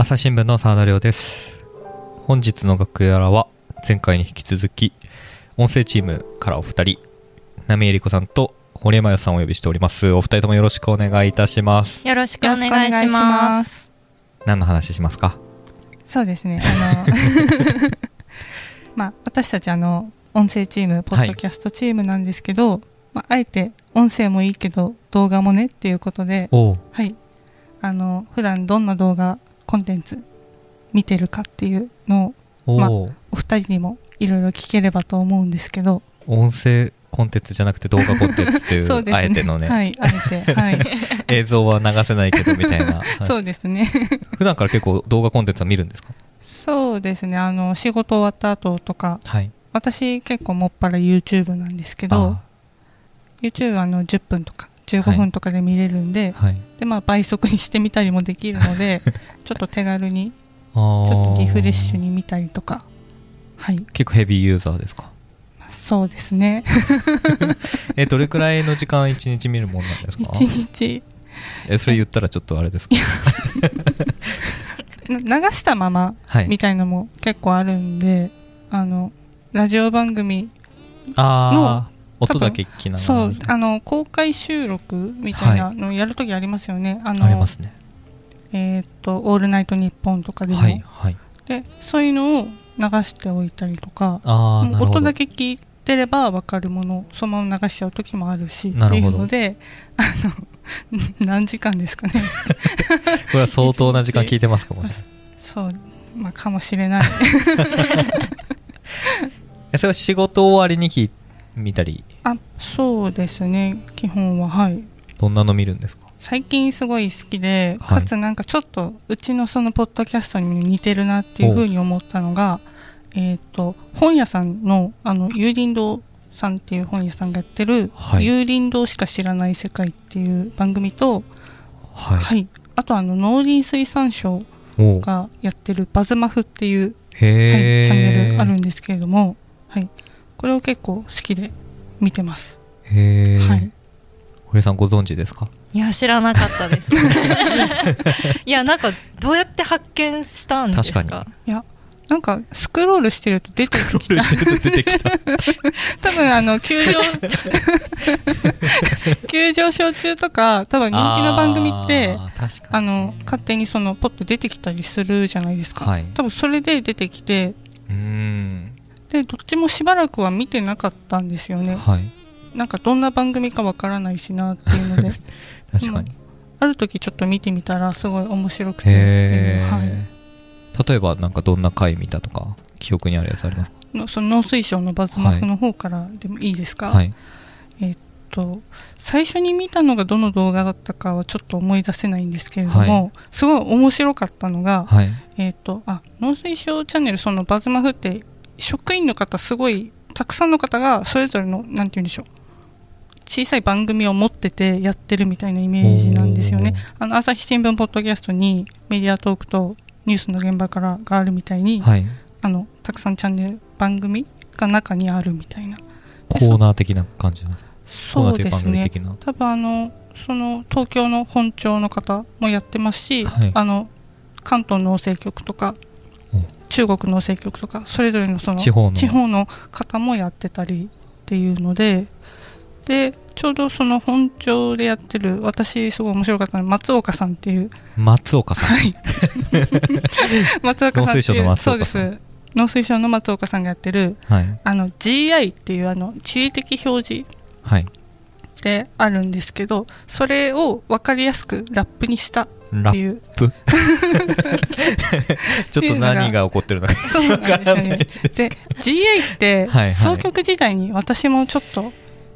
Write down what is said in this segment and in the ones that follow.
朝日新聞の澤田亮です。本日の楽屋は前回に引き続き音声チームからお二人波江里子さんと堀山さんをお呼びしております。お二人ともよろしくお願いいたします。よろしくお願いします。何の話しますか？そうですね。あの まあ私たちあの音声チームポッドキャストチームなんですけど、まあ、あえて音声もいいけど動画もねっていうことではい。あの普段どんな動画コンテンツ見てるかっていうのをまあお二人にもいろいろ聞ければと思うんですけど。音声コンテンツじゃなくて動画コンテンツといそうね。うあえてのね、はいあえてはい。映像は流せないけどみたいな。そうですね。普段から結構動画コンテンツは見るんですか？そうですね。あの仕事終わった後とかはい。私結構もっぱら YouTube なんですけどあ YouTube はあの10分とか15分とかで見れるんで、はい。でまあ倍速にしてみたりもできるので ちょっと手軽にちょっとリフレッシュに見たりとか。はい。結構ヘビーユーザーですか？そうですね。えどれくらいの時間一日見るもんなんですか？一日。えそれ言ったらちょっとあれですか な流したままはい。みたいのも結構あるんで、あのラジオ番組ああ多分音だけ聞きながらそうあの公開収録みたいなのをやるときありますよね、あのありますね。えーっと「オールナイトニッポン」とかでも、はいはい。でそういうのを流しておいたりとか音だけ聞いてれば分かるものをそのまま流しちゃう時もあるしっていうのであの 何時間ですかね。これは相当な時間聞いてますかもしれない。そう、まあ、かもしれない。えそれは仕事終わりに聞い見たり？あそうですね。基本は。はい。どんなの見るんですか？最近すごい好きで、はい。かつなんかちょっとうちのそのポッドキャストに似てるなっていうふうに思ったのがえっ、と本屋さんのあの有林堂さんっていう本屋さんがやってる「はい。有林堂しか知らない世界」っていう番組と、はい、はい、あとあの農林水産省がやってる「バズマフ」っていう、はい、チャンネルあるんですけれども、はい、これを結構好きで見てます。へえ、はい、堀さんご存知ですか？いや知らなかったです。いやなんかどうやって発見したんですか？確かいやなんかスクロールしてると出てきた。してると出てきた。多分あの急上急上昇中とか多分人気の番組ってあー確かに。あの勝手にそのポッと出てきたりするじゃないですか、はい。多分それで出てきてうーんでどっちもしばらくは見てなかったんですよね。はい。なんかどんな番組かわからないしなっていうので。確かに、ある時ちょっと見てみたらすごい面白くてはい、え、例えばなんかどんな回見たとか記憶にあるやつあります？のその農水省のバズマフの方からでもいいですか、かはい。と最初に見たのがどの動画だったかはちょっと思い出せないんですけれども、はすごい面白かったのが、はい。えっ、とあ農水省チャンネルそのバズマフって職員の方すごいたくさんの方がそれぞれのなんて言うんでしょう小さい番組を持っててやってるみたいなイメージなんですよね。あの朝日新聞ポッドキャストにメディアトークとニュースの現場からがあるみたいに、はい。あのたくさんチャンネル番組が中にあるみたいな。コーナー的な感じなんですか？そうですね。多分あのその東京の本庁の方もやってますし、はい。あの関東農政局とかお中国農政局とかそれぞれのその地方の。の方もやってたりっていうのででちょうどその本庁でやってる私すごい面白かったのは松岡さんっていう。松岡さん。はい。松岡さんっていうそうで岡さん。す。農水省の松岡さんがやってるはい。あの GI っていうあの地理的表示はい。であるんですけどそれを分かりやすくラップにしたラップ。ちょっと何が起こってるのか。そうなんですよね。で GI って総局時代に私もちょっと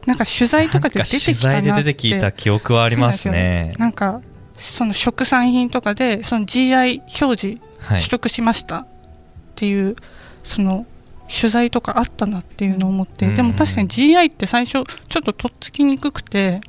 なんか取材とかで出てきたなって。取材で出てきた記憶はありますね。なんかその食産品とかでその GI 表示はい。取得しました。っていう、その取材とかあったなっていうのを思って、うん。でも確かに GI って最初ちょっととっつきにくくて。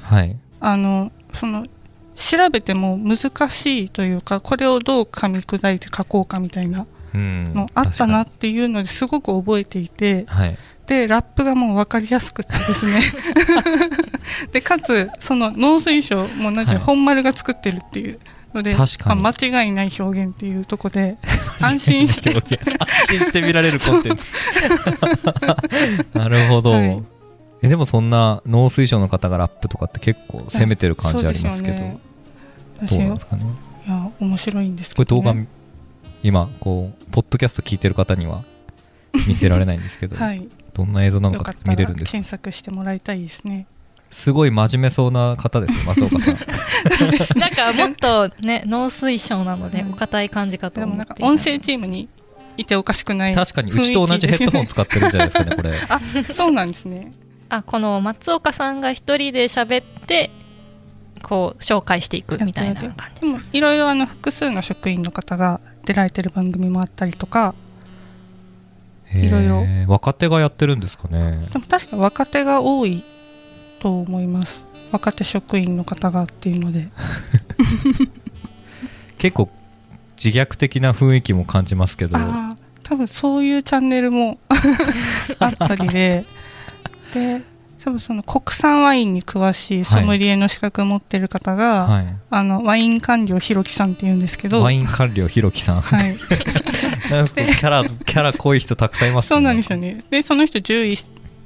はい。あのその調べても難しいというかこれをどう噛み砕いて書こうかみたいなうん。のあったなっ確ていうのですごく覚えていてはい。でラップがもう分かりやすくてですね。でかつその農水省もなんていうのはい。本丸が作ってるっていうのでまあ間違いない表現っていうとこで安心して 安心して見られるコンテンツ。なるほど、はいえでもそんな農水省の方がラップとかって結構攻めてる感じありますけどそうですよね。どうなんですかね？私いや面白いんですこれ動画、けどね、今こうポッドキャスト聞いてる方には見せられないんですけど、はい。どんな映像なのか見れるんですか？検索してもらいたいですね。すごい真面目そうな方ですよ 松岡さん。なんかもっとね農水省なのでうん。お堅い感じかと思って。なんか音声チームにいておかしくない確かにうちと同じヘッドホン使ってるんじゃないですかねこれ。あそうなんですねあこの松岡さんが一人で喋ってこう紹介していくみたいな感じ。でもいろいろあの複数の職員の方が出られてる番組もあったりとかいろいろ。若手がやってるんですかね。でも確か若手が多いと思います。若手職員の方がっていうので。結構自虐的な雰囲気も感じますけど。ああ多分そういうチャンネルも あったりでで多分その国産ワインに詳しいソムリエの資格を持ってる方が、はい。あのワイン官僚ひろきさんっていうんですけど。ワイン官僚ひろきさん。はい、キャラキャラ濃い人たくさんいますね。そうなんですよね。でその人獣医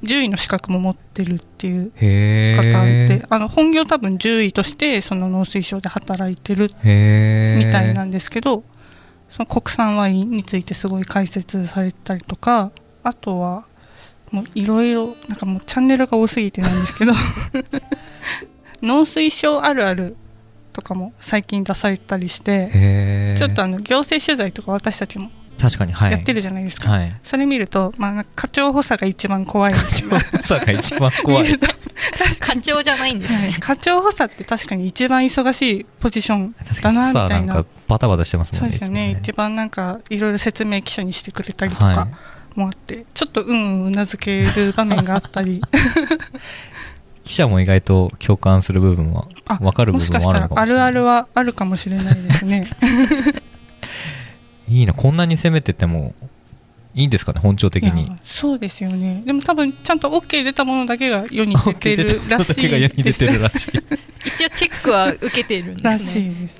獣医の資格も持ってるっていうへ方でえあの本業多分獣医としてその農水省で働いてるみたいなんですけど、その国産ワインについてすごい解説されてたりとかあとはもういろいろなんかもうチャンネルが多すぎてなんですけど。農水省あるあるとかも最近出されてたりして、ちょっとあの行政取材とか私たちも確かにはい。やってるじゃないですか、はい。それ見ると、まあ、課長補佐が一番怖い。一番さが一番怖い。課長じゃないんですね。課長補佐って確かに一番忙しいポジション確かにだなみたいな。かバタバタしてますもんねそうですよね。いつも一番なんかいろいろ説明記者にしてくれたりとはかもあって、ちょっとうんうんうなずける場面があったり。い、記者も意外と共感する部分はあ分かる部もしか分もあるのしたらあかもしれない。るあるはあるかもしれないですね。いいなこんなに攻めててもいいんですかね本調的に。そうですよね。でも多分ちゃんと OK 出たものだけが世に出てるらしい。ですてるらしいへ一応チェックは受けてるんでらすね。しいです。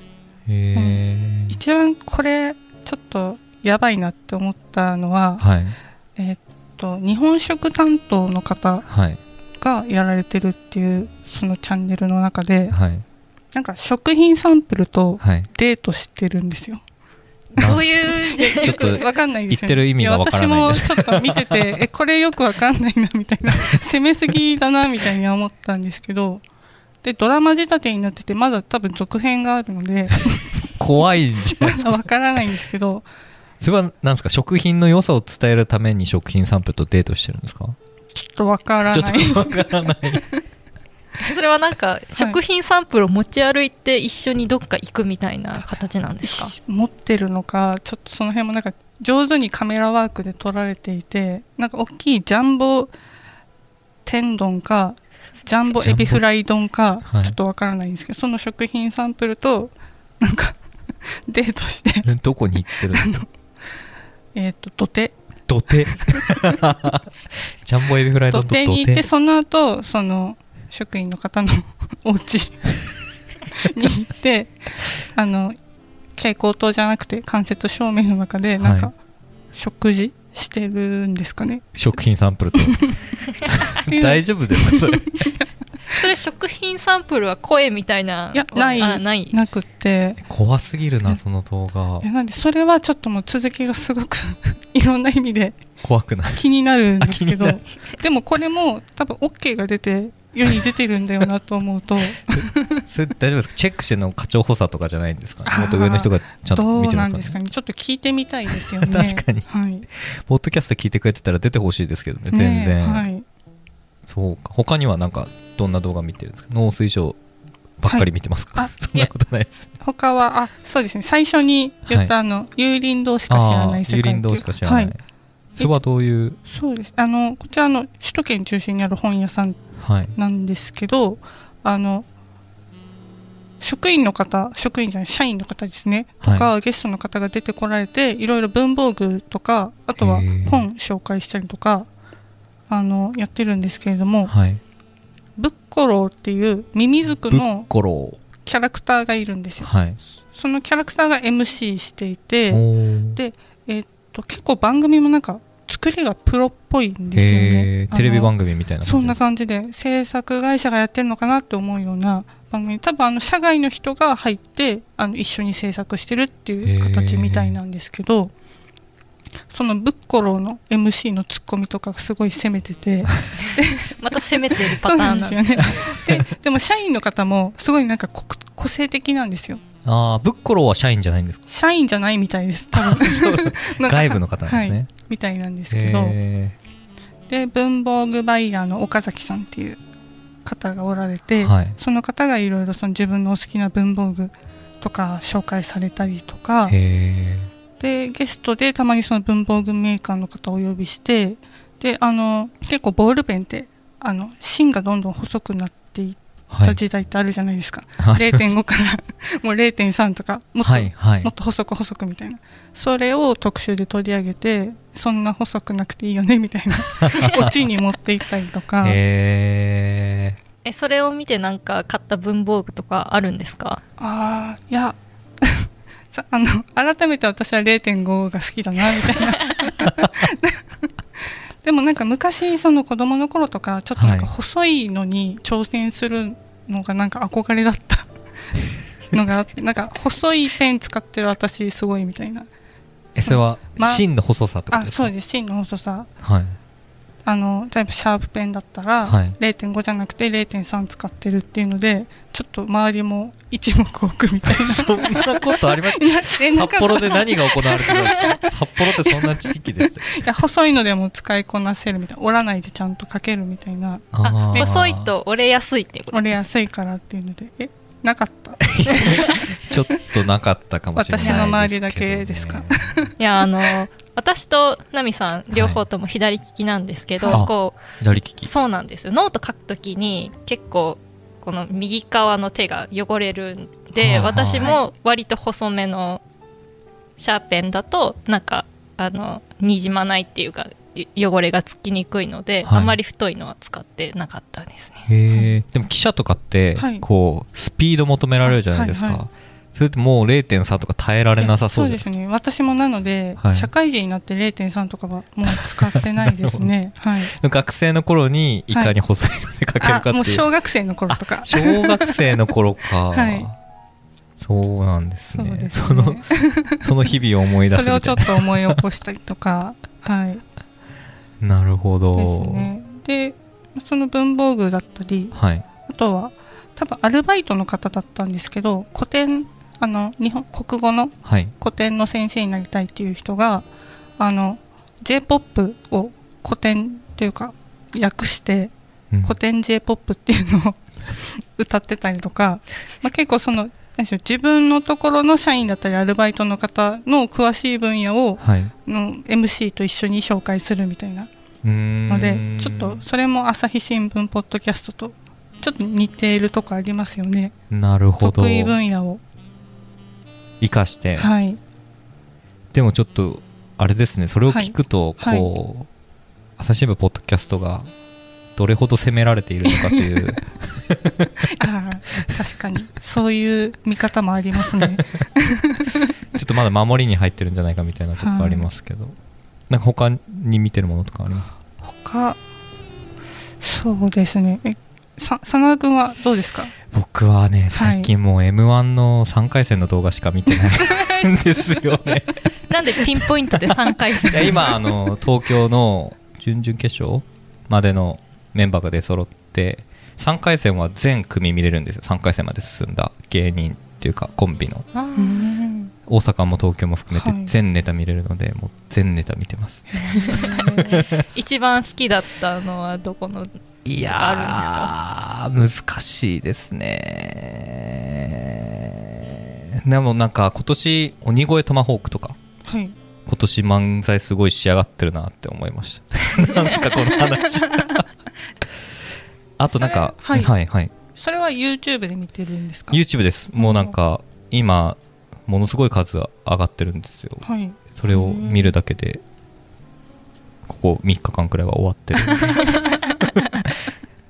え一番これちょっとやばいなって思ったのは、はい。えーっと日本食担当の方はい。がやられてるっていうそのチャンネルの中ではい。なんか食品サンプルとはい。デートしてるんですよ。どういうちょっとよく わかんないですよ、ね。言ってる意味がわからないです。や私もちょっと見てて、え、これよくわかんないなみたいな、攻めすぎだなみたいには思ったんですけど、で、ドラマ仕立てになってて、まだ多分続編があるので、怖いんじゃないですか。わからないんですけど、それは何ですか？食品の良さを伝えるために食品サンプルとデートしてるんですか？ちょっとわからちょっない。とわからない。それはなんか食品サンプルを持ち歩いて一緒にどっか行くみたいな形なんですか？持ってるのか、ちょっとその辺もなんか上手にカメラワークで撮られていて、なんか大きいジャンボ天丼か、ジャンボエビフライ丼か、はい。ちょっとわからないんですけど、その食品サンプルと、なんかデートして、どこに行ってるんですかえっ、と、土手、土手。ジャンボエビフライド土手。に行って、手その後、その職員の方の お家に行って、あの、蛍光灯じゃなくて間接照明の中で、なんか、はい食事してるんですかね。食品サンプルと。大丈夫ですかそれそれ食品サンプルは声みたいな？いやない。あない。なくて、怖すぎるなその動画。いやなんでそれはちょっともう続きがすごく いろんな意味で怖くない？気になるんですけど。でもこれも多分 OK が出て世に出てるんだよなと思うと。それ大丈夫ですか？チェックしてるの課長補佐とかじゃないんですかもっと上の人がちゃんと見てるのかなんですかね？ちょっと聞いてみたいですよね。確かに。はい、ポッドキャスト聞いてくれてたら出てほしいですけどね全然、ねはい、そうか他にはなんかどんな動画見てるんですか？農水省ばっかり見てますか、はい。あ そんなことないです。他はあそうですね。最初に言ったあの、有林堂しか知らない世界有林堂しか知らない、はい、それはどういう？そうです。あのこちらの首都圏中心にある本屋さんはい。なんですけどあの職員の方職員じゃない社員の方ですね。とか、ゲストの方が出てこられていろいろ文房具とかあとは本紹介したりとかあのやってるんですけれどもはい。ブッコローっていうミミズクのキャラクターがいるんですよ。はい。そのキャラクターが MC していてでえっと結構番組もなんか作りがプロっぽいんですよへねーテレビ番組組みたいなそんな感感じで制作会社がやってるのかなって思うような番組。多分あの社外の人が入ってあの一緒に制作してるっていう形みたいなんですけどそのブッコローの MC のツッコミとかがすごい攻めてて。また攻めてるパターンなんですよね。ででも社員の方もすごいなんかこ個性的なんですよ。じああブッコローは社員じゃないんですか？社員じゃないみたいです。多分。外部の方なんですね、はい、みたいなんですけど。へで文房具バイヤーの岡崎さんっていう方がおられて、ーはい。その方がいろいろその自分のお好きな文房具とか紹介されたりとかへでゲストでたまにその文房具メーカーの方をお呼びしてであの結構ボールペンってあの芯がどんどん細くなっていっーはい。た時代ってあるじゃないですか、はい。0.5から もう0.3とかもっと、はいはい。もっと細く細くみたいな。それを特集で取り上げてそんな細くなくていいよねみたいな。オチに持っていったりとか。へえそれを見てなんか買った文房具とかあるんですか？ああいや。さあの改めて私は0.5が好きだなみたいな。でもなんか昔その子供の頃とかちょっとなんかはい細いのに挑戦するのがなんか憧れだった。のがあってなんか細いペン使ってる私すごいみたいな。えそれはま芯の細さとあですか？そうです。芯の細さ。はいあの例えばシャープペンだったら、はい。0.5じゃなくて0.3使ってるっていうのでちょっと周りも一目置くみたいな。そんなことありました 札幌で何が行われてたんですか札幌ってそんな地域でした いや細いのでも使いこなせるみたいな折らないでちゃんと書けるみたいなああー。細いと折れやすいっていうこと？折れやすいからっていうので。えなかった？ちょっとなかったかもしれないですけど、ね、私の周りだけですか？いやあの私とナミさん両方とも左利きなんですけど、はい。こ左利き。うそうなんですよ。ノート書くときに結構この右側の手が汚れるんで、はいはい私も割と細めのシャーペンだとなんかあのにじまないっていうかい汚れがつきにくいので、はい。あんまり太いのは使ってなかったですね。へえでも記者とかってはい。こうスピード求められるじゃないですか、はいはいそれってもう0.3とか耐えられなさそうですそうですね。私もなので、はい。社会人になって0.3とかはもう使ってないですね。はい。学生の頃にいかに細いので書けるかっていう、あもう小学生の頃とか。小学生の頃か、はい。そうなんですね。そうですそのねその日々を思い出すそれをちょっと思い起こしたりとか。はい。ななるほど。ですね。でその文房具だったりはい。あとは多分アルバイトの方だったんですけど古典あの日本国語のはい。古典の先生になりたいっていう人があの j p o p を古典というか訳してうん。古典 j p o p っていうのを 歌ってたりとか、まあ、結構その何でしょう自分のところの社員だったりアルバイトの方の詳しい分野をはい。の MC と一緒に紹介するみたいなのでちょっとそれも朝日新聞ポッドキャストとちょっと似ているとこありますよね。なるほど。得意分野を生かして、はい。でもちょっとあれですね。それを聞くと、はい。こう、朝日新聞ポッドキャストがどれほど責められているのかという。確かに。そういう見方もありますね。ちょっとまだ守りに入ってるんじゃないかみたいなところありますけど、なんか他に見てるものとかありますか？他そうですね。えさ真田君はどうですか？僕はね最近もう m 1の3回戦の動画しか見てないんですよね。なんでピンポイントで3回戦？いや今あの東京の準々決勝までのメンバーが出揃って3回戦は全組見れるんですよ。3回戦まで進んだ芸人っていうかコンビの。大阪も東京も含めてはい。全ネタ見れるので、もう全ネタ見てます。一番好きだったのはどこのいや難しいですね。でもなんか今年鬼越トマホークとかはい。今年漫才すごい仕上がってるなって思いました。なんすかこの話。あとなんかはい。はいはい。それは YouTube で見てるんですか？YouTube です。もうなんか今ものすごい数が上がってるんですよ。はい。それを見るだけでここ3日間くらいは終わってる。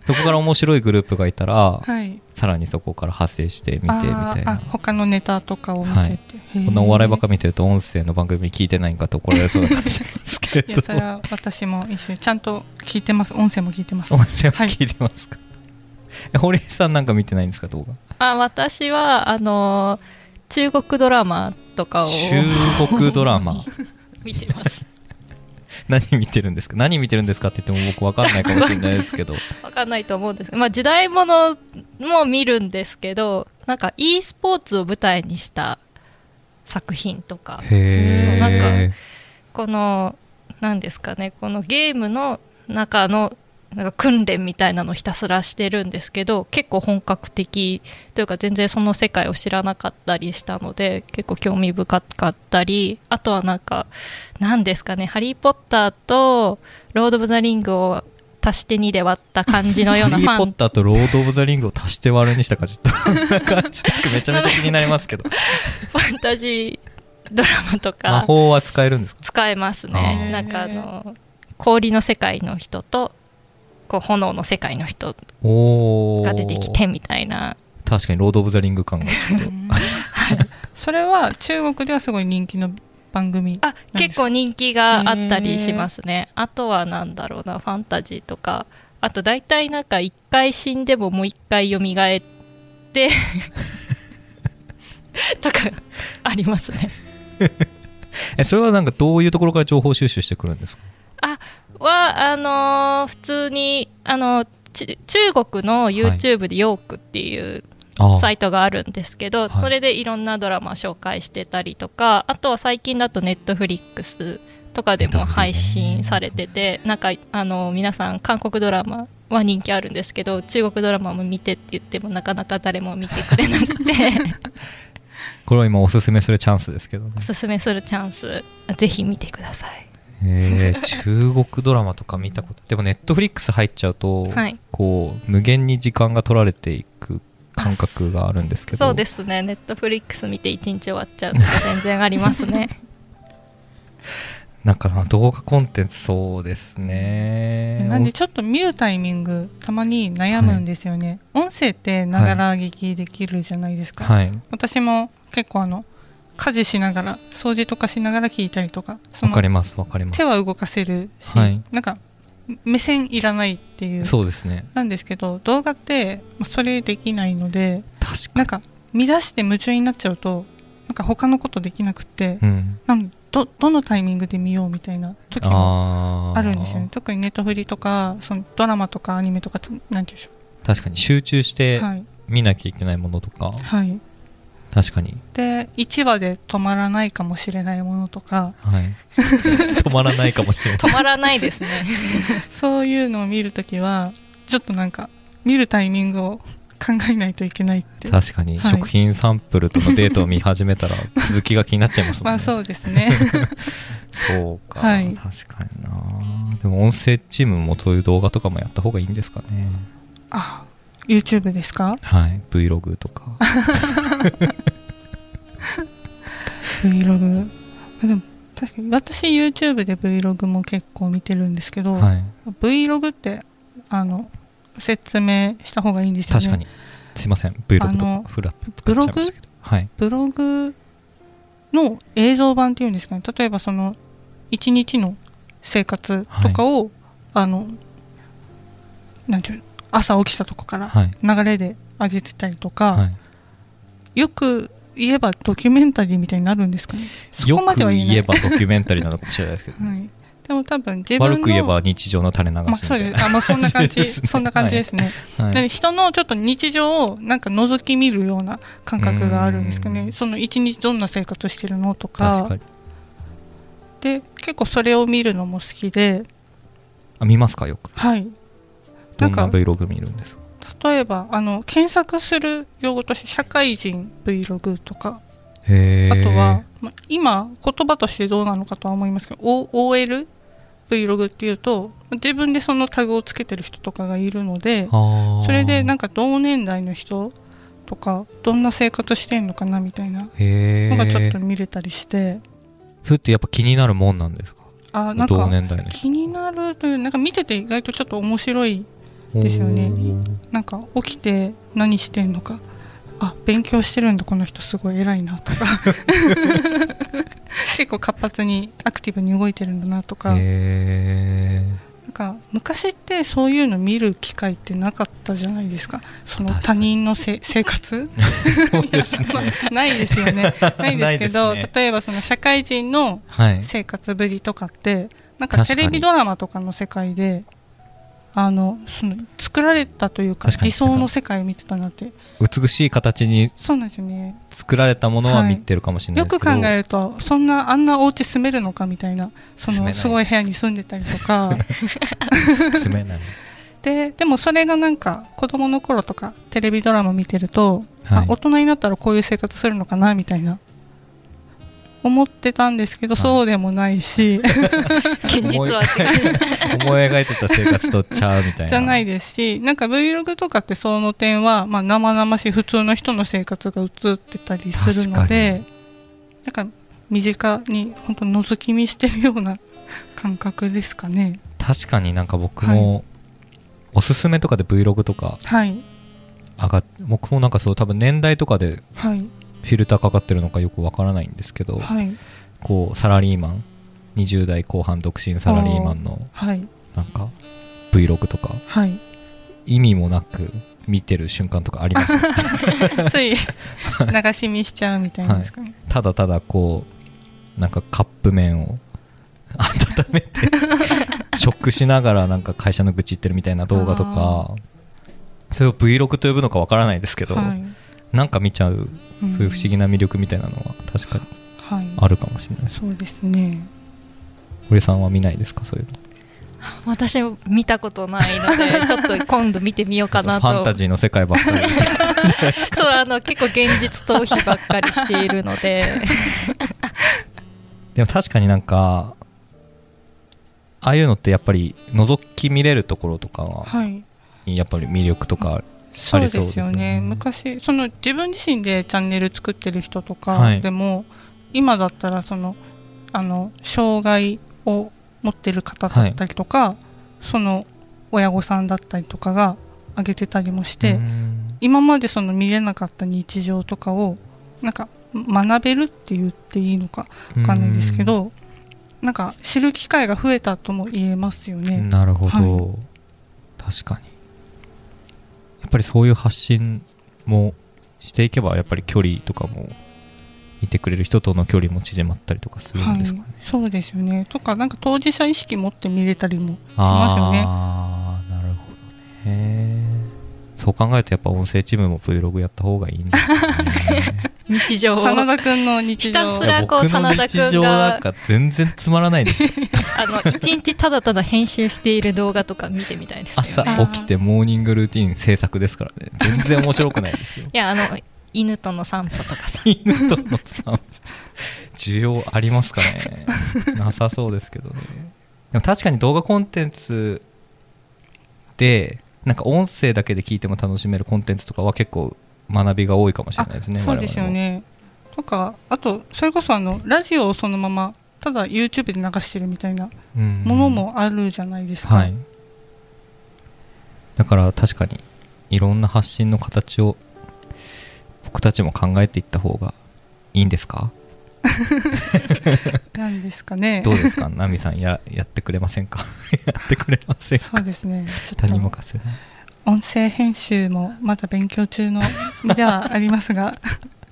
そこから面白いグループがいたらはい。さらにそこから派生して見てみたいな。他のネタとかを見てて、へーこんなお笑いばっか見てると音声の番組聞いてないんかと怒られそうな感じですけれどいやそれは私も一緒にちゃんと聞いてます。音声も聞いてます。音声は聞いてますか、え堀江さんなんか見てないんですか動画？あ私はあの中国ドラマとかを中国ドラマ。見てます何見てるんですか？何見てるんですかって言っても僕わかんないかもしれないですけど。わかんないと思うんですけど、まあ、時代物も見るんですけどなんか e スポーツを舞台にした作品とか。へそうなんえこの何ですかね。このゲームの中のなんか訓練みたいなのをひたすらしてるんですけど結構本格的というか全然その世界を知らなかったりしたので結構興味深かったりあとはなんか何ですかね「ハリー・ポッター」と「ロード・オブ・ザ・リング」を足して2で割った感じのような ハリー・ファンポッターとロード・オブ・ザ・リングを足して割るにしたかちょっとどんな感じですかめちゃめちゃ気になりますけど。ファンタジードラマとか魔法は使えるんですか？使えますね。なんかあの氷の世界の人とこう炎の世界の人おおが出てきてみたいな。確かにロード・オブ・ザ・リング感がちょっと。うん。それは中国ではすごい人気の番組あ結構人気があったりしますね。あとはなんだろうなファンタジーとか。あと大体なんか一回死んでももう一回蘇って とかありますね。えそれはなんかどういうところから情報収集してくるんですか？はあのー普通にあのち中国の YouTube でヨークっていうあサイトがあるんですけど、はい。それでいろんなドラマ紹介してたりとかあとは最近だとネットフリックスとかでも配信されててなんかあの皆さん韓国ドラマは人気あるんですけど中国ドラマも見てって言ってもなかなか誰も見てくれなくて。これは今おすすめするチャンスですけどね。おすすめするチャンスぜひ見てください。へえ中国ドラマとか見たことでもネットフリックス入っちゃうと、はい。こう無限に時間が取られていく感覚があるんですけど。そうですね。ネットフリックス見て1日終わっちゃうとか全然ありますね。なんかまあ動画コンテンツそうですね。なんでちょっと見るタイミングたまに悩むんですよね、音声ってながら聞きできるじゃないですか、はい。私も結構あの家事しながら掃除とかしながら聞いたりとかわかりますわかります。手は動かせるし、はい。なんか目線いらないっていう。そうですね。なんですけど動画ってまあそれできないので確かなんか見出して夢中になっちゃうとなんか他のことできなくて、にうん。なんどどのタイミングで見ようみたいな時もあるんですよね。特にネットフリとかそのドラマとかアニメとかつなんて言うんでしょ確かに集中しうてはい、見なきゃいけないものとか、はい、確かに。で1話で止まらないかもしれないものとか。はい。止まらないかもしれない。止まらないですね。そういうのを見るときはちょっとなんか見るタイミングを考えないといけないって。確かに、はい。食品サンプルとのデートを見始めたら 続きが気になっちゃいますもんね。まあそうですね。そうか、はい。確かにな。でも音声チームもそういう動画とかもやった方がいいんですかね。あ YouTube ですか？はい。Vlog とか。Vlog でも確かに私 YouTube で Vlog も結構見てるんですけど、はい。Vlog ってあの説明した方がいいんですよね。確かに。すいません。Vlog とかフラッとブログ？はい。ブログの映像版っていうんですかね。例えばその一日の生活とかを、あのなんていうの？朝起きたとこからはい。流れで上げてたりとか、はい。よく言えばドキュメンタリーみたいになるんですかね？そよこまではく言えない。言えばドキュメンタリーなのかもしれないですけど、はい、でも多分自分の悪く言えば日常の垂れ流しみまあ、たいな、そうです。あ、まあ、そんな感じ。そんな感じですね、はい。で人のちょっと日常をなんか覗き見るような感覚があるんですかうんねその一日どんな生活してるのとか。で結構それを見るのも好きで。あ見ますか？よく。はいどんな Vlog 見るんですか？例えばあの検索する用語として社会人 Vlog とか。あとは、まあ、今言葉としてどうなのかとは思いますけど OL Vlog っていうと自分でそのタグをつけてる人とかがいるのでそれでなんかか同年代の人とかどんな生活してんのかなみたいなのがちょっと見れたりして。それってやっぱ気になるもんなんですか？あなん同か気になるというなんか見てて意外とちょっと面白いですよね。なんか起きて何してんのか。あ勉強してるんだ。この人すごい偉いなとか。結構活発にアクティブに動いてるんだなとか、へなんか昔ってそういうの見る機会ってなかったじゃないですか。その他人のせ生活？ないですよね。ないですけどね。例えばその社会人のはい。生活ぶりとかってなんかテレビドラマとかの世界であのその作られたというか理想の世界を見てたなって。美しい形にそうなんですよね。作られたものは見てるかもしれないよですけど、く考えるとそんなあんなお家住めるのかみたいな そのす。ごい部屋に住んでたりとか。住めない、ででもそれがなんか子供の頃とかテレビドラマ見てると、はい。あ大人になったらこういう生活するのかなみたいな思ってたんですけど、はい。そうでもないし。現実は違う。思い描いてた生活とちゃうみたいな。じゃないですしなんか Vlog とかってその点は、まあ、生々しい普通の人の生活が映ってたりするのでなんか身近に本当覗き見してるような感覚ですかね。確かになんか僕も、おすすめとかで Vlog とかはい。上がっ僕もなんかそう多分年代とかではいフィルターかかってるのかよくわからないんですけど、はい。こうサラリーマン20代後半独身サラリーマンのはい。なんか Vlog とかはい。意味もなく見てる瞬間とかあります？よ つい流し見しちゃうみたいですかね。ただただこうなんかカップ麺を 温めて 食しながらなんか会社の愚痴言ってるみたいな動画とかそれを Vlog と呼ぶのかわからないですけど、はいなんか見ちゃううん。そういう不思議な魅力みたいなのは確かにはい。あるかもしれない。ですそうですね。堀さんは見ないですか？そういうの。私も見たことないのでちょっと今度見てみようかなと。ファンタジーの世界ばっかり。そうあの結構現実逃避ばっかりしているので。でも確かになんかああいうのってやっぱり覗き見れるところとかははい。やっぱり魅力とかそうですよね。昔その自分自身でチャンネル作ってる人とはい。かでも、今だったらそのあの障害を持ってる方だったりとか、その親御さんだったりとかが上げてたりもして、うん。今までその見れなかった日常とかをなんか学べるって言っていいのかわかんないですけど、なんか知る機会が増えたとも言えますようんね。なるほど、は確かにぱりそういう発信もしていけばやっぱり距離とかもいてくれる人との距離も縮まったりとかするんですかね、はい、そうですよね。とかなんか当事者意識持って見れたりもしますよね。ああなるほどねそう考えるとやっぱ音声チームも Vlog やった方がいいんですね。日常を。真田君の日ひた常すらこう僕の真田君が。日常なんか全然つまらないですよ。あの一日ただただ編集している動画とか見てみたいですよ朝ね。起きてモーニングルーティン制作ですからね。全然面白くないですよ。いやあの犬との散歩とかさ。犬との散歩。需要ありますかね。なさそうですけどね。でも確かに動画コンテンツでなんか音声だけで聞いても楽しめるコンテンツとかは結構学びが多いかもしれないですねそうですよね。とかあとそれこそあのラジオをそのままただ YouTube で流してるみたいなものもあるじゃないですか、はい。だから確かにいろんな発信の形を僕たちも考えていった方がいいんですか？なんですかね。どうですか？ナミさんややってくれませんか？やってくれませんか？そうですね。ちょ他っと人任せだ音声編集もまだ勉強中の身ではありますが。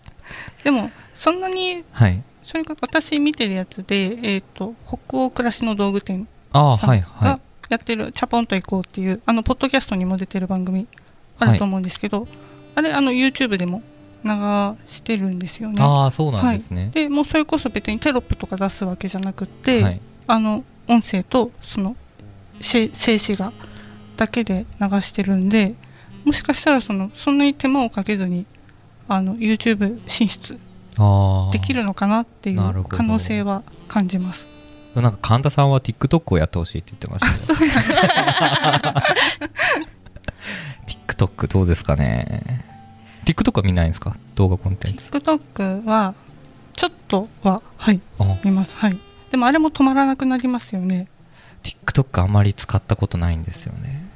でもそんなにはい。それが私見てるやつで、えー、と北欧暮らしの道具店さんはいはがやってる「チャポンと行こう」っていうあのポッドキャストにも出てる番組あると思うんですけど、あれあの YouTube でも流してるんですよいね。ああそうなんですね。でもうそれこそ別にテロップとか出すわけじゃなくって、はい。あの音声とそのし静止画だけで流してるんでもしかしたらそのそんなに手間をかけずにあの YouTube 進出できるのかなっていう可能性は感じます。なんか神田さんは TikTok をやってほしいって言ってましたよ TikTok どうですかね TikTok は見ないんですか？動画コンテンツ。TikTok はちょっとははいあ。見ます。はい。でもあれも止まらなくなりますよね。TikTok あまり使ったことないんですよね。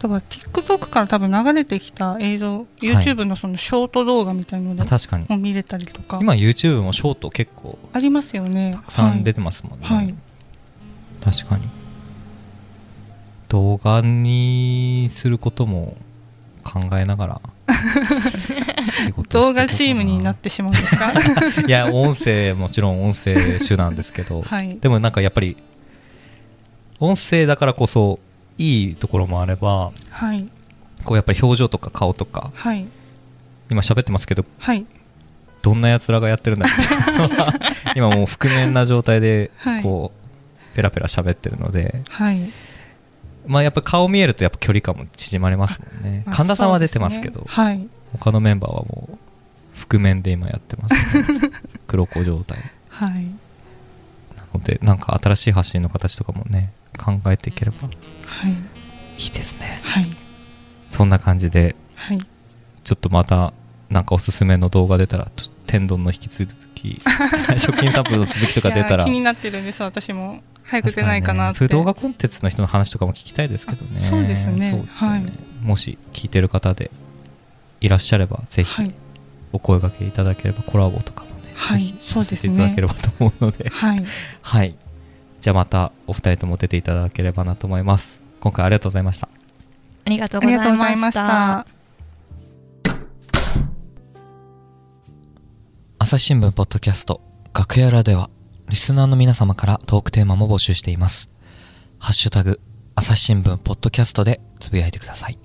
とは TikTok から多分流れてきた映像 YouTube のそのショート動画みたいのであ確かに。も見れたりとか。今 YouTube もショート結構ありますよね。たくさん出てますもんね、はい。確かに。動画にすることも考えながら動画チームになってしまうんですか？いや音声もちろん音声手なんですけど、はい。でもなんかやっぱり音声だからこそいいところもあればはい。こうやっぱり表情とか顔とかはい。今喋ってますけどはい。どんなやつらがやってるんだって 今もう覆面な状態ではい。こうペラペラ喋ってるので、はいまあやっぱ顔見えるとやっぱ距離感も縮まりますもんね。まあ神田さんは出てますけどね。はい。他のメンバーはもう覆面で今やってます、ね、黒子状態。はい。なのでなんか新しい発信の形とかもね考えていければ。はい。いいですね。はい。そんな感じではい。ちょっとまたなんかおすすめの動画出たら天丼の引き続き 食品サンプルの続きとか出たら。気になってるんです私も。早く出ないかなって。ねそういう動画コンテンツの人の話とかも聞きたいですけどね。そうですね。そうですよね。はい。もし聞いてる方でいらっしゃればぜひはい。お声掛けいただければコラボとかもね、はいぜひそうですね。させていただければと思うので。はい。はい。じゃあまたお二人とも出ていただければなと思います。今回ありがとうございました。ありがとうございました朝日新聞ポッドキャスト楽屋裏ではリスナーの皆様からトークテーマも募集しています。ハッシュタグ朝日新聞ポッドキャストでつぶやいてください。